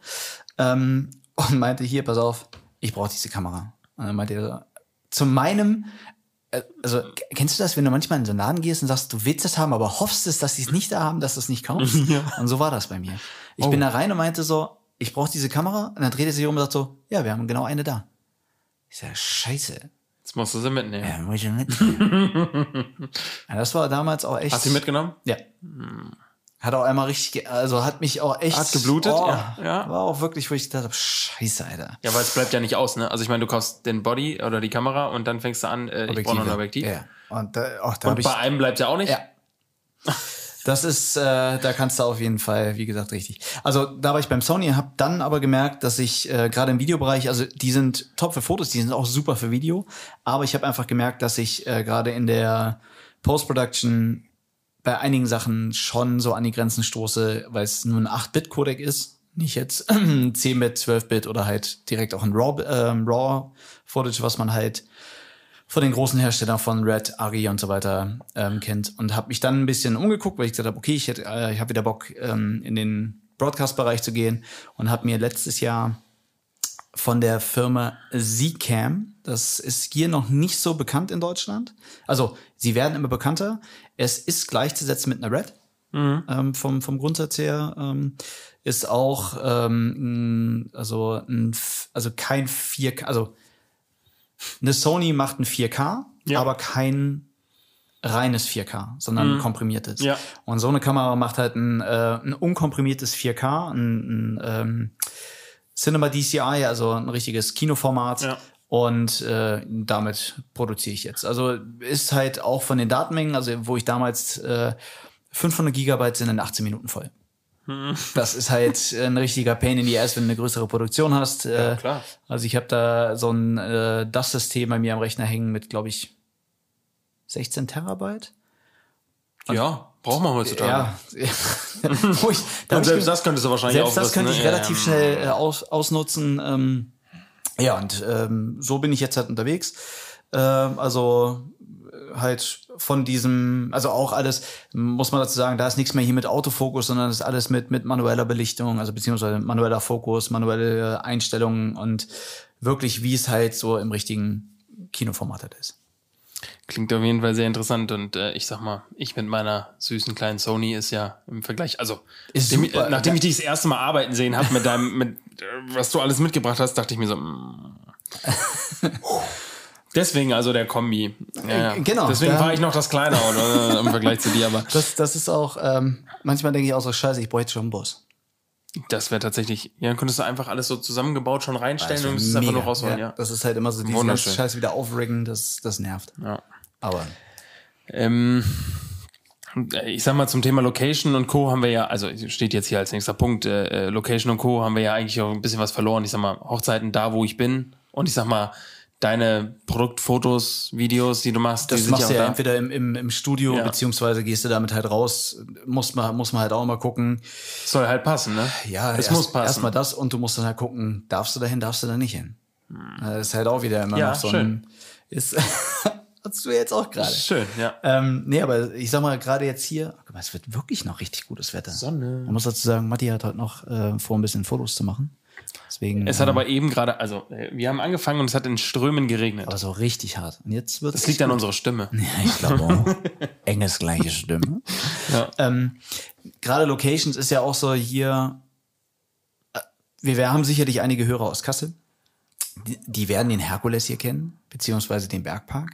Ähm, und meinte, hier, pass auf, ich brauche diese Kamera. Und dann meinte er, so, zu meinem, äh, also kennst du das, wenn du manchmal in so einen Laden gehst und sagst, du willst das haben, aber hoffst es, dass sie es nicht da haben, dass du es nicht kaufst? (laughs) Und so war das bei mir. Ich Oh. bin da rein und meinte so, ich brauche diese Kamera. Und dann dreht er sich um und sagt so, ja, wir haben genau eine da. Ich sage, scheiße. Jetzt musst du sie mitnehmen. Ja, muss ich mit. (laughs) ja, das war damals auch echt. Hast du sie mitgenommen? Ja. Hat auch einmal richtig, ge- also hat mich auch echt. Hat geblutet? Oh, Ja, ja. War auch wirklich, wo ich gedacht habe, scheiße, Alter. Ja, weil es bleibt ja nicht aus, ne? Also ich meine, du kaufst den Body oder die Kamera und dann fängst du an, äh, ich brauche noch ein Objektiv. Ja. Und da, oh, da Und ich, bei einem bleibt ja auch nicht. Ja. (laughs) Das ist, äh, da kannst du auf jeden Fall, wie gesagt, richtig. Also da war ich beim Sony, habe dann aber gemerkt, dass ich äh, gerade im Videobereich, also die sind top für Fotos, die sind auch super für Video, aber ich habe einfach gemerkt, dass ich äh, gerade in der Post-Production bei einigen Sachen schon so an die Grenzen stoße, weil es nur ein 8-Bit-Codec ist, nicht jetzt (clears throat) 10-Bit, 12-Bit oder halt direkt auch ein RAW, ähm, RAW-Footage, was man halt von den großen Herstellern von Red, Ari und so weiter ähm, kennt und habe mich dann ein bisschen umgeguckt, weil ich gesagt habe, okay, ich hätte, äh, ich habe wieder Bock ähm, in den Broadcast-Bereich zu gehen und habe mir letztes Jahr von der Firma Zcam, das ist hier noch nicht so bekannt in Deutschland. Also sie werden immer bekannter. Es ist gleichzusetzen mit einer Red. Ähm, vom, vom Grundsatz her ähm, ist auch ähm, also ein, also kein 4K, also eine Sony macht ein 4K, Ja. aber kein reines 4K, sondern ein komprimiertes. Ja. Und so eine Kamera macht halt ein, äh, ein unkomprimiertes 4K, ein, ein ähm, Cinema DCI, also ein richtiges Kinoformat. Ja. Und äh, damit produziere ich jetzt. Also ist halt auch von den Datenmengen, also wo ich damals äh, 500 Gigabyte sind in 18 Minuten voll. Das ist halt ein richtiger Pain in the Ass, wenn du eine größere Produktion hast. Äh, klar. Also ich habe da so ein äh, DAS-System bei mir am Rechner hängen mit, glaube ich, 16 Terabyte. Ja, braucht man heutzutage. Ja. (laughs) Wo ich, da Und ich selbst ge- das könntest du wahrscheinlich selbst das könnte ich ne? relativ Ähm, schnell äh, aus, ausnutzen. Ähm, ja, und ähm, so bin ich jetzt halt unterwegs. Ähm, also halt von diesem, also auch alles, muss man dazu sagen, da ist nichts mehr hier mit Autofokus, sondern das ist alles mit, mit manueller Belichtung, also beziehungsweise manueller Fokus, manuelle Einstellungen und wirklich, wie es halt so im richtigen Kinoformat halt ist. Klingt auf jeden Fall sehr interessant und äh, ich sag mal, ich mit meiner süßen kleinen Sony ist ja im Vergleich, also dem, äh, nachdem ich dich das erste Mal arbeiten sehen habe mit deinem, mit äh, was du alles mitgebracht hast, dachte ich mir so, mm. (laughs) deswegen also der Kombi. Ja, ja. Äh, genau, Deswegen da- war ich noch das Kleine oder, im Vergleich zu dir, aber (laughs) Das, das ist auch, ähm, manchmal denke ich auch so, scheiße, ich brauche jetzt schon einen Bus. das wäre tatsächlich, ja, dann könntest du einfach alles so zusammengebaut schon reinstellen Das und wär es ist einfach nur rausholen, ja. Das ist halt immer so diese Wunderschön. ganze Scheiße wieder aufriggen, das, das nervt. ja. Aber Ähm, ich sag mal, zum Thema Location und Co. haben wir ja, also steht jetzt hier als nächster Punkt, äh, äh, Location und Co. haben wir ja eigentlich auch ein bisschen was verloren. Ich sag mal, Hochzeiten da, wo ich bin. Und ich sag mal, deine Produktfotos, Videos, die du machst, die das sind machst ja du ja da. entweder im, im, im Studio, Ja. beziehungsweise gehst du damit halt raus. Muss man, muss man halt auch mal gucken. Soll halt passen, ne? Ja, es erst, muss passen. Erstmal das und du musst dann halt gucken, darfst du dahin, darfst du da nicht hin. Das ist halt auch wieder immer Hm. Ja, noch so schön. ein. Ist, (laughs) hast du jetzt auch gerade. Schön, ja. Ähm, nee, aber ich sag mal, gerade jetzt hier, guck mal, es wird wirklich noch richtig gutes Wetter. Sonne. Man muss dazu sagen, Matti hat heute noch äh, vor, ein bisschen Fotos zu machen. Deswegen. Es hat aber eben gerade, also äh, wir haben angefangen und es hat in Strömen geregnet. aber so richtig hart. Und jetzt wird Das liegt an unserer Stimme. (laughs) Ja, ich glaube auch. (laughs) Enges gleiche Stimme. Ja. Ähm, Gerade Locations ist ja auch so hier. äh, Wir, wir haben sicherlich einige Hörer aus Kassel. Die, die werden den Herkules hier kennen, beziehungsweise den Bergpark.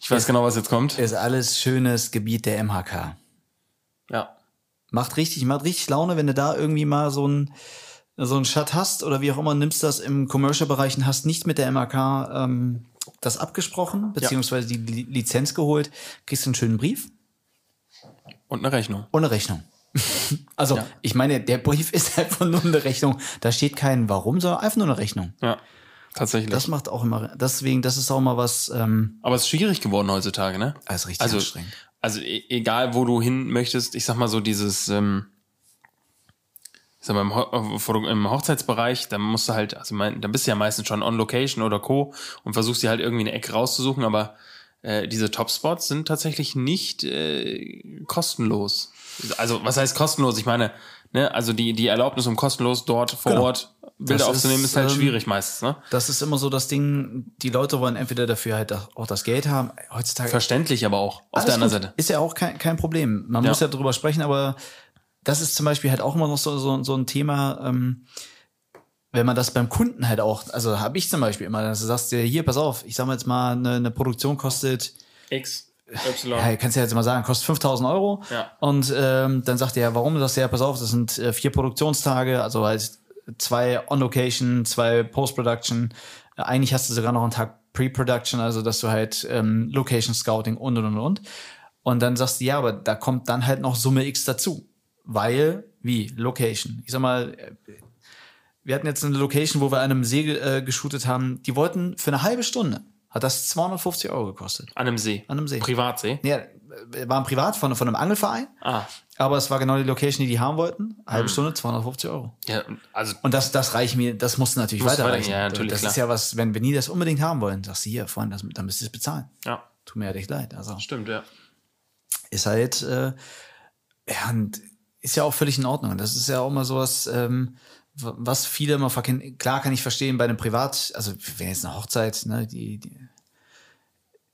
Ich weiß genau, was jetzt kommt. Ist alles schönes Gebiet der MHK. Ja. Macht richtig, macht richtig Laune, wenn du da irgendwie mal so ein so ein Shut hast oder wie auch immer, nimmst das im Commercial-Bereich und hast nicht mit der MHK ähm, das abgesprochen, beziehungsweise die Li Lizenz geholt, kriegst du einen schönen Brief Und eine Rechnung. und eine Rechnung. (laughs) Also, Ja. ich meine, der Brief (laughs) ist einfach nur eine Rechnung. Da steht kein Warum, sondern einfach nur eine Rechnung. Ja. Tatsächlich. Das macht auch immer, deswegen, das ist auch mal was, ähm, Aber es ist schwierig geworden heutzutage, ne? ist richtig Also, anstrengend. also e egal, wo du hin möchtest, ich sag mal so dieses, ähm, sag mal, im, im Hochzeitsbereich, da musst du halt, also mein, da bist du ja meistens schon on Location oder Co. und versuchst dir halt irgendwie eine Ecke rauszusuchen, aber äh, diese Topspots sind tatsächlich nicht äh, kostenlos. Also, was heißt kostenlos? Ich meine, ne, also die, die Erlaubnis, um kostenlos dort vor Genau. Ort Bilder Das aufzunehmen, ist, ist, halt ähm, schwierig meistens, ne? Das ist immer so das Ding, die Leute wollen entweder dafür halt auch das Geld haben. Heutzutage Verständlich aber auch, auf der anderen. Seite. Ist ja auch kein, kein Problem. Man Ja. muss ja drüber sprechen, aber das ist zum Beispiel halt auch immer noch so, so, so ein Thema, ähm, wenn man das beim Kunden halt auch, also habe ich zum Beispiel immer, dass du sagst dir, hier, pass auf, ich sag mal jetzt mal, eine, eine Produktion kostet, X, Y. ja, kannst du ja jetzt mal sagen, kostet 5000 Euro. Ja. Und ähm, dann sagt er, ja, warum? Du sagst ja, pass auf, das sind äh, vier Produktionstage, also halt zwei On-Location, zwei Post-Production. Äh, eigentlich hast du sogar noch einen Tag Pre-Production, also dass du halt ähm, Location Scouting und und und und. Und dann sagst du, ja, aber da kommt dann halt noch Summe X dazu. Weil, wie? Location. Ich sag mal, wir hatten jetzt eine Location, wo wir an einem See äh, geshootet haben, die wollten für eine halbe Stunde, hat das 250 Euro gekostet. An einem See. An einem See. Privatsee. Ja, äh, war ein Privat von, von einem Angelverein, Ah. aber es war genau die Location, die die haben wollten. Halbe Stunde, 250 Euro. Ja, also Und das, das reicht mir, das musst du natürlich Muss weiterreichen. weiter- ja, natürlich, das klar. ist ja was, wenn wir nie das unbedingt haben wollen, sagst du hier, Freund, das, dann müsst ihr es bezahlen. ja, Tut mir ja echt leid. Also stimmt, ja. ist halt, äh, ja, und ist ja auch völlig in Ordnung. Das ist ja auch mal sowas, ähm, was viele immer verkennen. Klar kann ich verstehen bei einem Privat, also wenn jetzt eine Hochzeit, ne, die, die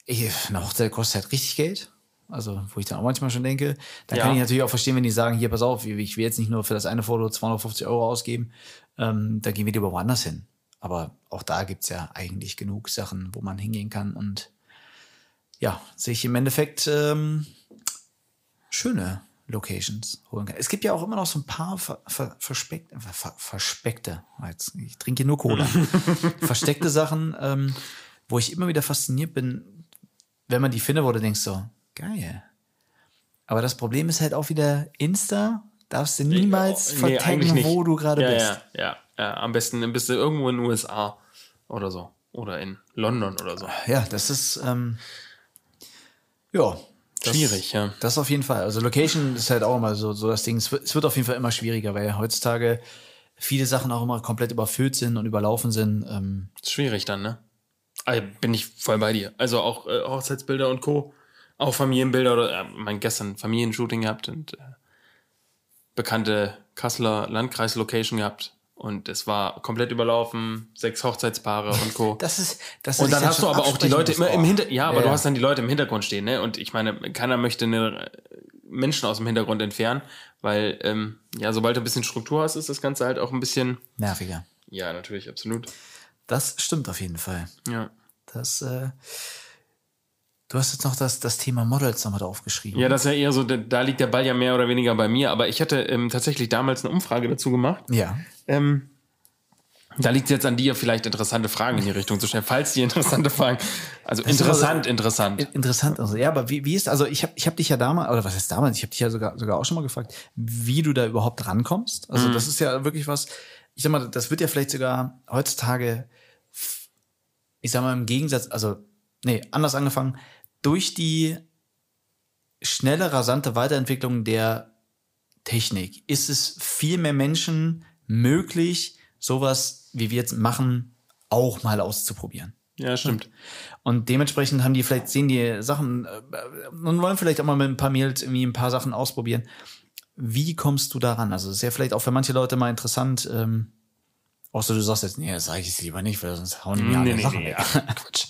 ich, eine Hochzeit kostet halt richtig Geld. Also, wo ich dann auch manchmal schon denke, dann Ja. kann ich natürlich auch verstehen, wenn die sagen, hier, pass auf, ich will jetzt nicht nur für das eine Foto 250 Euro ausgeben, ähm, da gehen wir lieber woanders hin. Aber auch da gibt's ja eigentlich genug Sachen, wo man hingehen kann und ja, sich im Endeffekt ähm, schöne Locations holen kann. Es gibt ja auch immer noch so ein paar ver, ver, verspeckt, ver, ver, verspeckte, jetzt, ich trinke nur Cola, (laughs) versteckte Sachen, ähm, wo ich immer wieder fasziniert bin, wenn man die findet, wo du denkst so, geil. Aber das Problem ist halt auch wieder Insta, darfst du niemals Nee, vertaggen, nicht. wo du gerade ja, bist. Ja, ja, ja. Am besten bist du irgendwo in den USA oder so. Oder in London oder so. Ja, das ist ähm, ja das, Schwierig, ja. Das auf jeden Fall. Also Location ist halt auch immer so, so das Ding. Es wird, es wird auf jeden Fall immer schwieriger, weil heutzutage viele Sachen auch immer komplett überfüllt sind und überlaufen sind. Ähm, schwierig dann, ne? Also bin ich voll bei dir. Also auch äh, Hochzeitsbilder und Co. Auch Familienbilder oder äh, mein gestern Familienshooting gehabt und äh, bekannte Kasseler Landkreis-Location gehabt. Und es war komplett überlaufen, sechs Hochzeitspaare und Co. (laughs) das ist, das Und ist dann ja hast du aber auch die Leute immer im. Hintergrund. Ja, aber Ja, du hast dann die Leute im Hintergrund stehen, ne? Und ich meine, keiner möchte eine äh, Menschen aus dem Hintergrund entfernen, weil ähm, ja, sobald du ein bisschen Struktur hast, ist das Ganze halt auch ein bisschen. nerviger. Ja, natürlich, absolut. Das stimmt auf jeden Fall. Ja. Das, äh, du hast jetzt noch das, das Thema Models nochmal draufgeschrieben. Ja, das ist ja eher so, da, da liegt der Ball ja mehr oder weniger bei mir. Aber ich hatte ähm, tatsächlich damals eine Umfrage dazu gemacht. ja. Ähm, da liegt es jetzt an dir, vielleicht interessante Fragen in die Richtung zu stellen, falls die interessante Fragen. Also ist interessant, interessant. Interessant. Also, ja, aber wie, wie ist, also ich habe ich hab dich ja damals, oder was heißt damals, ich habe dich ja sogar, sogar auch schon mal gefragt, wie du da überhaupt rankommst. Also Mhm. das ist ja wirklich was, ich sag mal, das wird ja vielleicht sogar heutzutage, ich sag mal im Gegensatz, also, nee, anders angefangen, durch die schnelle, rasante Weiterentwicklung der Technik ist es viel mehr Menschen möglich, sowas, wie wir jetzt machen, auch mal auszuprobieren. Ja, stimmt. Und dementsprechend haben die vielleicht, sehen die Sachen äh, und wollen vielleicht auch mal mit ein paar Mails irgendwie ein paar Sachen ausprobieren. Wie kommst du daran? Also, das ist ja vielleicht auch für manche Leute mal interessant. Ähm, außer du sagst jetzt, nee, sage ich jetzt lieber nicht, weil sonst hauen die mir alle Sachen weg. ach, (laughs) Quatsch.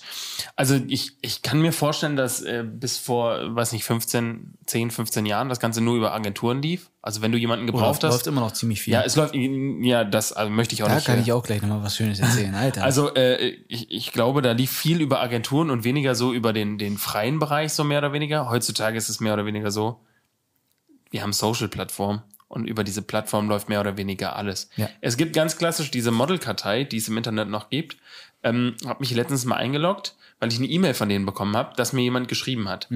Also ich, ich kann mir vorstellen, dass äh, bis vor, weiß nicht, 15, 10, 15 Jahren das Ganze nur über Agenturen lief. Also wenn du jemanden gebraucht läuft, hast. läuft immer noch ziemlich viel. ja, es läuft, ja, das also möchte ich auch da nicht. kann äh, ich auch gleich nochmal was Schönes erzählen, Alter. Also äh, ich, ich glaube, da lief viel über Agenturen und weniger so über den, den freien Bereich, so mehr oder weniger. Heutzutage ist es mehr oder weniger so, wir haben Social-Plattformen und über diese Plattform läuft mehr oder weniger alles. Ja. Es gibt ganz klassisch diese Model-Kartei, die es im Internet noch gibt. Ähm, habe mich letztens mal eingeloggt, weil ich eine E-Mail von denen bekommen habe, dass mir jemand geschrieben hat.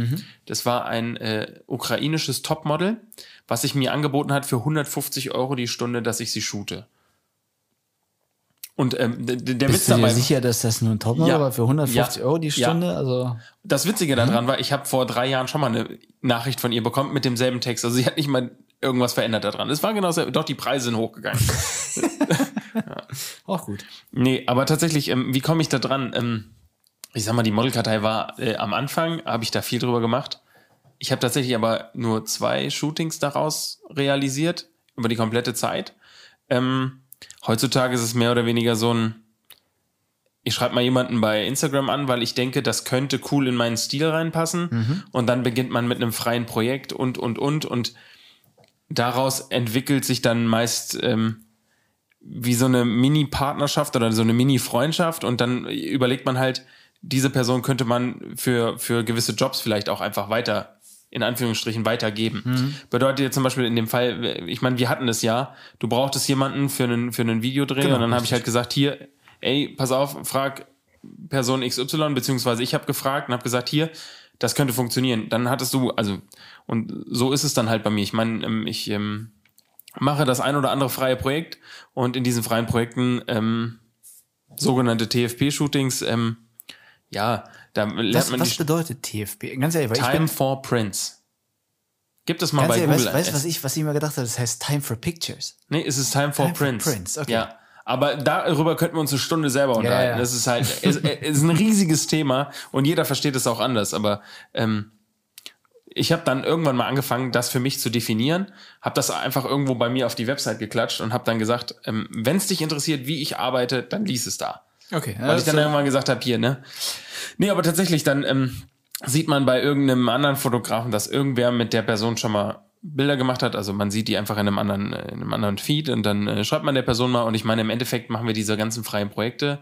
Das war ein äh, ukrainisches Topmodel, was sich mir angeboten hat für 150 Euro die Stunde, dass ich sie shoote. Und ähm, der, der Witz Bist du dir dabei, sicher, dass das nur ein Topmodel Ja. war für 150 Ja. Euro die Ja. Stunde? Also das Witzige daran war, ich habe vor drei Jahren schon mal eine Nachricht von ihr bekommen mit demselben Text. Also sie hat nicht mal irgendwas verändert daran. Es war genau so, doch die Preise sind hochgegangen. (laughs) (laughs) auch gut. nee, aber tatsächlich, ähm, wie komme ich da dran? Ähm, ich sag mal, die Modelkartei war äh, am Anfang, habe ich da viel drüber gemacht. Ich habe tatsächlich aber nur zwei Shootings daraus realisiert, über die komplette Zeit. Ähm, heutzutage ist es mehr oder weniger so ein, ich schreibe mal jemanden bei Instagram an, weil ich denke, das könnte cool in meinen Stil reinpassen. Und dann beginnt man mit einem freien Projekt und, und, und. Und daraus entwickelt sich dann meist ähm, wie so eine Mini-Partnerschaft oder so eine Mini-Freundschaft und dann überlegt man halt, diese Person könnte man für, für gewisse Jobs vielleicht auch einfach weiter in Anführungsstrichen weitergeben. Mhm. Bedeutet jetzt zum Beispiel in dem Fall, ich meine, wir hatten das ja, du brauchtest jemanden für einen, für einen Videodreh genau, und dann habe ich halt gesagt, hier, ey, pass auf, frag Person XY, beziehungsweise ich habe gefragt und habe gesagt, hier, das könnte funktionieren. Dann hattest du, also, und so ist es dann halt bei mir. Ich meine, ähm, ich ähm, mache das ein oder andere freie Projekt und in diesen freien Projekten ähm, sogenannte TFP-Shootings, ähm, ja, da lernt was, man was bedeutet TFP? Ganz ehrlich, weil Time ich bin, for Prints. Gibt es mal bei ehrlich, Google. Weißt du, was ich, was ich immer gedacht habe? Das heißt Time for Pictures. Nee, es ist Time for Time for Prints. Prints, okay. Ja. Aber darüber könnten wir uns eine Stunde selber unterhalten. ja. Das ist halt, es, es ist ein riesiges Thema und jeder versteht es auch anders. Aber ähm, ich habe dann irgendwann mal angefangen, das für mich zu definieren, habe das einfach irgendwo bei mir auf die Website geklatscht und habe dann gesagt, ähm, wenn es dich interessiert, wie ich arbeite, dann lies es da. Okay. Weil ich dann irgendwann gesagt habe, hier, ne? Nee, aber tatsächlich, dann ähm, sieht man bei irgendeinem anderen Fotografen, dass irgendwer mit der Person schon mal Bilder gemacht hat. Also man sieht die einfach in einem anderen, äh, in einem anderen Feed und dann äh, schreibt man der Person mal. Und ich meine, im Endeffekt machen wir diese ganzen freien Projekte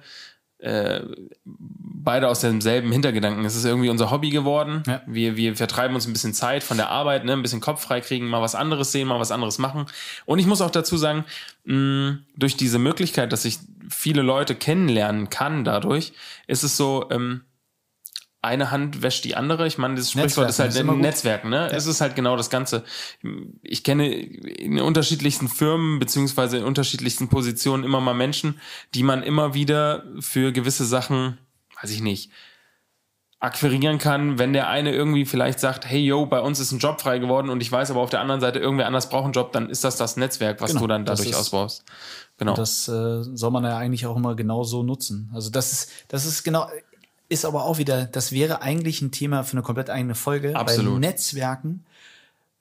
äh, beide aus demselben Hintergedanken. Es ist irgendwie unser Hobby geworden. Ja. Wir, wir vertreiben uns ein bisschen Zeit von der Arbeit, ne? ein bisschen Kopf frei kriegen, mal was anderes sehen, mal was anderes machen. Und ich muss auch dazu sagen, mh, durch diese Möglichkeit, dass ich viele Leute kennenlernen kann dadurch, ist es so, ähm, eine Hand wäscht die andere. Ich meine, das Sprichwort ist Netzwerken halt ist ein. Netzwerk, ne? Es ist halt genau das Ganze. Ich kenne in unterschiedlichsten Firmen beziehungsweise in unterschiedlichsten Positionen immer mal Menschen, die man immer wieder für gewisse Sachen, weiß ich nicht, akquirieren kann, wenn der eine irgendwie vielleicht sagt, hey yo, bei uns ist ein Job frei geworden und ich weiß aber auf der anderen Seite irgendwer anders braucht einen Job, dann ist das das Netzwerk, was Genau, du dann dadurch ausbaust. Genau. Das äh, soll man ja eigentlich auch immer genau so nutzen. Also das ist, das ist genau, ist aber auch wieder, das wäre eigentlich ein Thema für eine komplett eigene Folge. Absolut. Bei Netzwerken,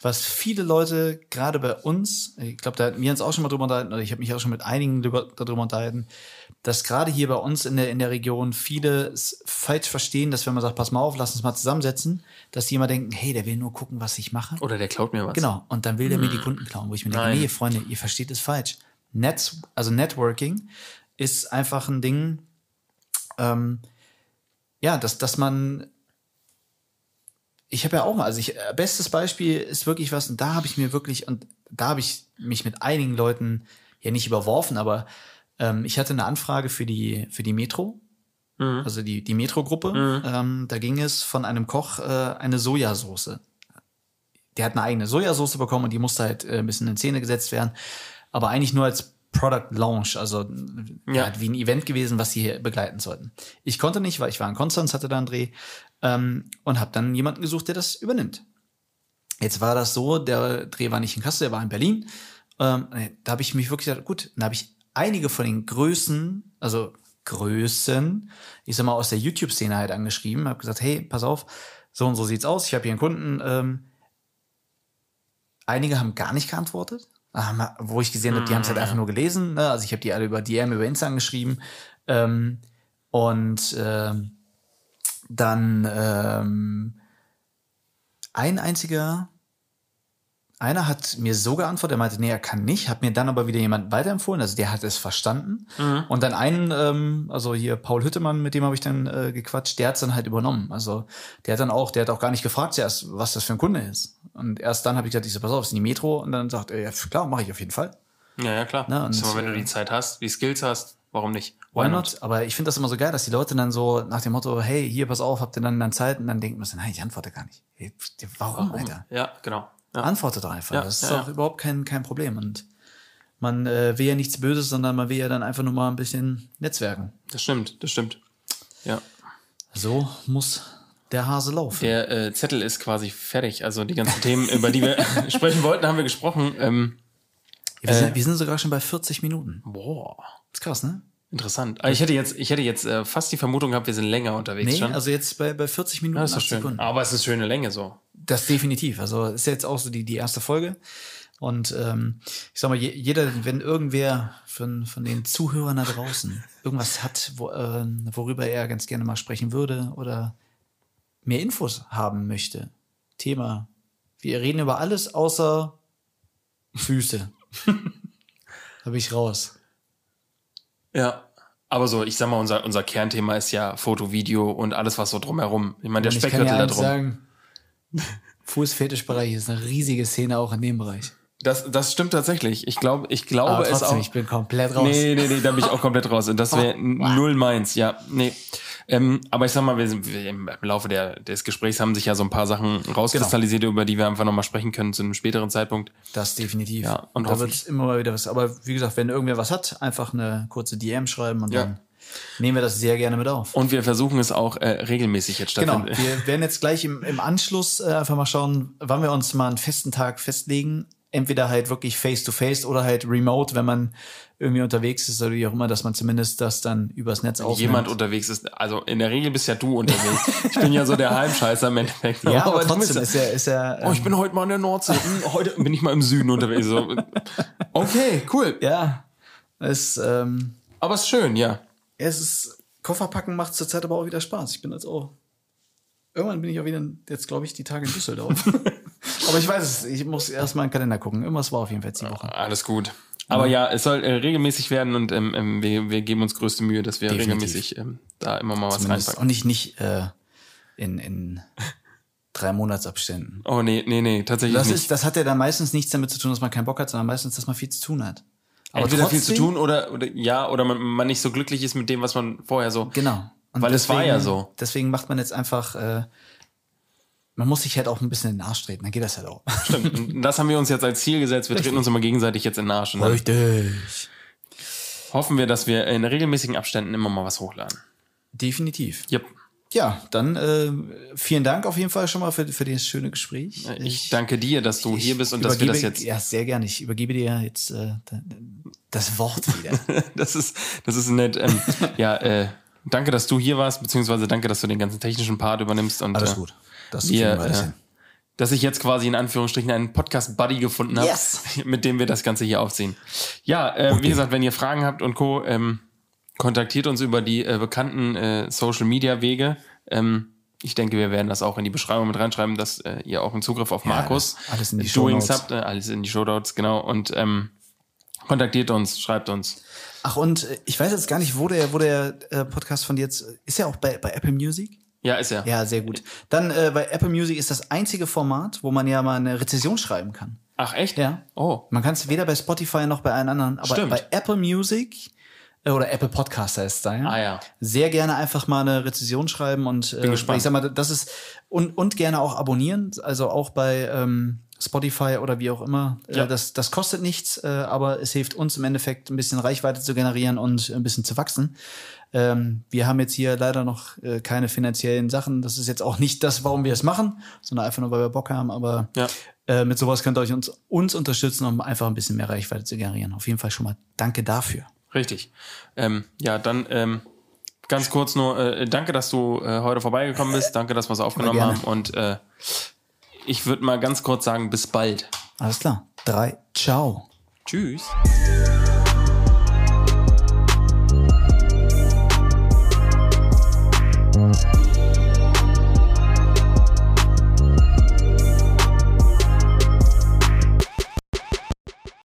was viele Leute, gerade bei uns, ich glaube, da hatten wir uns auch schon mal drüber unterhalten, oder ich habe mich auch schon mit einigen drüber, darüber unterhalten, dass gerade hier bei uns in der, in der Region viele es falsch verstehen, dass wenn man sagt, pass mal auf, lass uns mal zusammensetzen, dass die immer denken, hey, der will nur gucken, was ich mache. Oder der klaut mir was. Genau. Und dann will der mir die Kunden klauen, wo ich mir denke, Nein. nee, Freunde, ihr versteht es falsch. Netz, also Networking ist einfach ein Ding, ähm, ja, dass, dass man, ich habe ja auch mal, also ich, äh, bestes Beispiel ist wirklich was, und da habe ich mir wirklich, und da habe ich mich mit einigen Leuten ja nicht überworfen, aber ähm, ich hatte eine Anfrage für die, für die Metro, also die, die Metro-Gruppe. Ähm, da ging es von einem Koch äh, eine Sojasauce der hat eine eigene Sojasauce bekommen und die musste halt äh, ein bisschen in Szene gesetzt werden. Aber eigentlich nur als Product Launch, also ja. Ja. wie ein Event gewesen, was sie hier begleiten sollten. Ich konnte nicht, weil ich war in Konstanz, hatte da einen Dreh ähm, und habe dann jemanden gesucht, der das übernimmt. Jetzt war das so, der Dreh war nicht in Kassel, der war in Berlin. Ähm, da habe ich mich wirklich gedacht, gut, da habe ich einige von den Größen, also Größen, ich sag mal aus der YouTube-Szene halt angeschrieben, habe gesagt, hey, pass auf, so und so sieht's aus, ich habe hier einen Kunden, ähm, Einige haben gar nicht geantwortet, wo ich gesehen habe, die haben es halt einfach nur gelesen. Ne? Also ich habe die alle über DM, über Insta angeschrieben. Ähm, und ähm, dann ähm, ein einziger, einer hat mir so geantwortet, er meinte, nee, er kann nicht, hat mir dann aber wieder jemand weiterempfohlen, also der hat es verstanden. Und dann einen, ähm, also hier Paul Hüttemann, mit dem habe ich dann äh, gequatscht, der hat es dann halt übernommen. Also der hat dann auch, der hat auch gar nicht gefragt zuerst, was das für ein Kunde ist. Und erst dann habe ich gesagt, ich so, pass auf, ist in die Metro. Und dann sagt er, ja klar, mache ich auf jeden Fall. Ja, ja, klar. Na, und, mal, wenn du äh, die Zeit hast, die Skills hast, warum nicht? Why not? Aber ich finde das immer so geil, dass die Leute dann so nach dem Motto, hey, hier, pass auf, habt ihr dann, dann Zeit? Und dann denken wir so, nein, ich antworte gar nicht. Hey, warum, Alter? Ja, genau. Ja. Antworte doch einfach. Ja, das ist ja, ja. überhaupt kein, kein Problem. Und man äh, will ja nichts Böses, sondern man will ja dann einfach nur mal ein bisschen netzwerken. Das stimmt, das stimmt. Ja. So muss der Hase laufen. Der äh, Zettel ist quasi fertig. Also die ganzen Themen, über die wir (laughs) sprechen wollten, haben wir gesprochen. Ähm, wir, sind, wir sind sogar schon bei 40 Minuten. boah, ist krass, ne? Interessant. Aber ich hätte jetzt, ich hätte jetzt äh, fast die Vermutung gehabt, wir sind länger unterwegs Nee, schon. also jetzt bei, bei 40 Minuten, ja, ist doch 8 schön. Sekunden. Aber es ist schöne Länge so. Das definitiv. Also ist jetzt auch so die, die erste Folge. Und ähm, ich sag mal, je, jeder, wenn irgendwer von, von den Zuhörern da draußen irgendwas hat, wo, äh, worüber er ganz gerne mal sprechen würde oder mehr Infos haben möchte, Thema. Wir reden über alles außer Füße. (laughs) da bin ich raus. Ja. Aber so, ich sag mal, unser, unser Kernthema ist ja Foto, Video und alles, was so drumherum. Ich meine, der Speckgürtel ja da drum. sagen, (laughs) Fußfetischbereich ist eine riesige Szene auch in dem Bereich. Das, das stimmt tatsächlich. Ich glaube, ich glaube Aber es trotzdem, auch. ich bin komplett raus. Nee, nee, nee, da bin ich auch komplett raus. Und das wäre (laughs) null meins. Ja, nee. Ähm, aber ich sag mal, wir sind, wir im Laufe der, des Gesprächs haben sich ja so ein paar Sachen rauskristallisiert, Genau. über die wir einfach nochmal sprechen können zu einem späteren Zeitpunkt. Das definitiv. Ja, und da wird es immer mal wieder was. Aber wie gesagt, wenn irgendwer was hat, einfach eine kurze DM schreiben und Ja. dann nehmen wir das sehr gerne mit auf. Und wir versuchen es auch äh, regelmäßig jetzt Genau, stattfinden. wir werden jetzt gleich im, im Anschluss äh, einfach mal schauen, wann wir uns mal einen festen Tag festlegen. Entweder halt wirklich face-to-face oder halt remote, wenn man irgendwie unterwegs ist oder wie auch immer, dass man zumindest das dann übers Netz aufnimmt. Jemand unterwegs ist, also in der Regel bist ja du unterwegs. (laughs) ich bin ja so der Heimscheißer im Endeffekt. ja, aber, bist trotzdem ist ja, ist ja, Oh, ich bin heute mal in der Nordsee. Hm, Heute bin ich mal im Süden unterwegs. So. Okay, cool. ja, es, ähm, Aber es ist schön, ja. es ist, Kofferpacken macht zurzeit aber auch wieder Spaß. Ich bin jetzt auch, irgendwann bin ich auch wieder, jetzt glaube ich, die Tage in Düsseldorf. (laughs) aber ich weiß es, ich muss erst mal in den Kalender gucken. Irgendwas war auf jeden Fall die Woche. Alles gut. Aber ja, es soll äh, regelmäßig werden und ähm, ähm, wir, wir geben uns größte Mühe, dass wir Definitiv. regelmäßig ähm, da immer mal was Zumindest reinpacken. und nicht, nicht äh, in, in drei Monatsabständen. Oh nee, nee, nee, tatsächlich Das, nicht. ist, das hat ja dann meistens nichts damit zu tun, dass man keinen Bock hat, sondern meistens, dass man viel zu tun hat. Aber Entweder viel zu trotzdem- tun oder, oder ja, oder man, man nicht so glücklich ist mit dem, was man vorher so. Genau. Und Weil es war ja so. Deswegen macht man jetzt einfach, äh, man muss sich halt auch ein bisschen in den Arsch treten, dann geht das halt auch. (laughs) Stimmt. Das haben wir uns jetzt als Ziel gesetzt. Wir treten uns immer gegenseitig jetzt in den Arsch. Dann Richtig. hoffen wir, dass wir in regelmäßigen Abständen immer mal was hochladen. Definitiv. Yep. Ja, dann äh, vielen Dank auf jeden Fall schon mal für, für das schöne Gespräch. Ich danke dir, dass du hier bist und dass wir das jetzt. Ja, sehr gerne. Ich übergebe dir jetzt äh, das Wort wieder. (laughs) Das ist, das ist nett. Ähm, (laughs) ja, äh, danke, dass du hier warst, beziehungsweise danke, dass du den ganzen technischen Part übernimmst. Und, Alles äh, gut. Das Wir, wir äh, dass ich jetzt quasi in Anführungsstrichen einen Podcast-Buddy gefunden habe, Yes. (laughs) mit dem wir das Ganze hier aufziehen. Ja, äh, wie gesagt, wenn ihr Fragen habt und Co., ähm, kontaktiert uns über die äh, bekannten äh, Social-Media-Wege. Ähm, ich denke, wir werden das auch in die Beschreibung mit reinschreiben, dass äh, ihr auch einen Zugriff auf Markus alles in die Doings habt, äh, alles in die Shownotes, genau. Und ähm, kontaktiert uns, schreibt uns. Ach, und äh, ich weiß jetzt gar nicht, wo der, wo der äh, Podcast von dir jetzt, ist er auch bei, bei Apple Music? Ja, ist er. Ja, sehr gut. Dann äh, bei Apple Music ist das einzige Format, wo man ja mal eine Rezession schreiben kann. Ach, echt? Ja. Oh. Man kann es weder bei Spotify noch bei allen anderen, aber Stimmt. bei Apple Music äh, oder Apple Podcast heißt es da, ja? Ah, ja. Sehr gerne einfach mal eine Rezession schreiben und äh, gespannt. ich sag mal, das ist und, und gerne auch abonnieren, also auch bei ähm, Spotify oder wie auch immer. Ja. Äh, das, das kostet nichts, äh, aber es hilft uns im Endeffekt ein bisschen Reichweite zu generieren und ein bisschen zu wachsen. Ähm, wir haben jetzt hier leider noch äh, keine finanziellen Sachen. Das ist jetzt auch nicht das, warum wir es machen, sondern einfach nur, weil wir Bock haben. Aber Ja. äh, mit sowas könnt ihr euch uns, uns unterstützen, um einfach ein bisschen mehr Reichweite zu generieren. Auf jeden Fall schon mal danke dafür. Richtig. Ähm, ja, dann ähm, ganz kurz nur, äh, danke, dass du äh, heute vorbeigekommen bist. Danke, dass wir es aufgenommen haben. Und äh, ich würde mal ganz kurz sagen, bis bald. Alles klar. Drei. Ciao. Tschüss. Música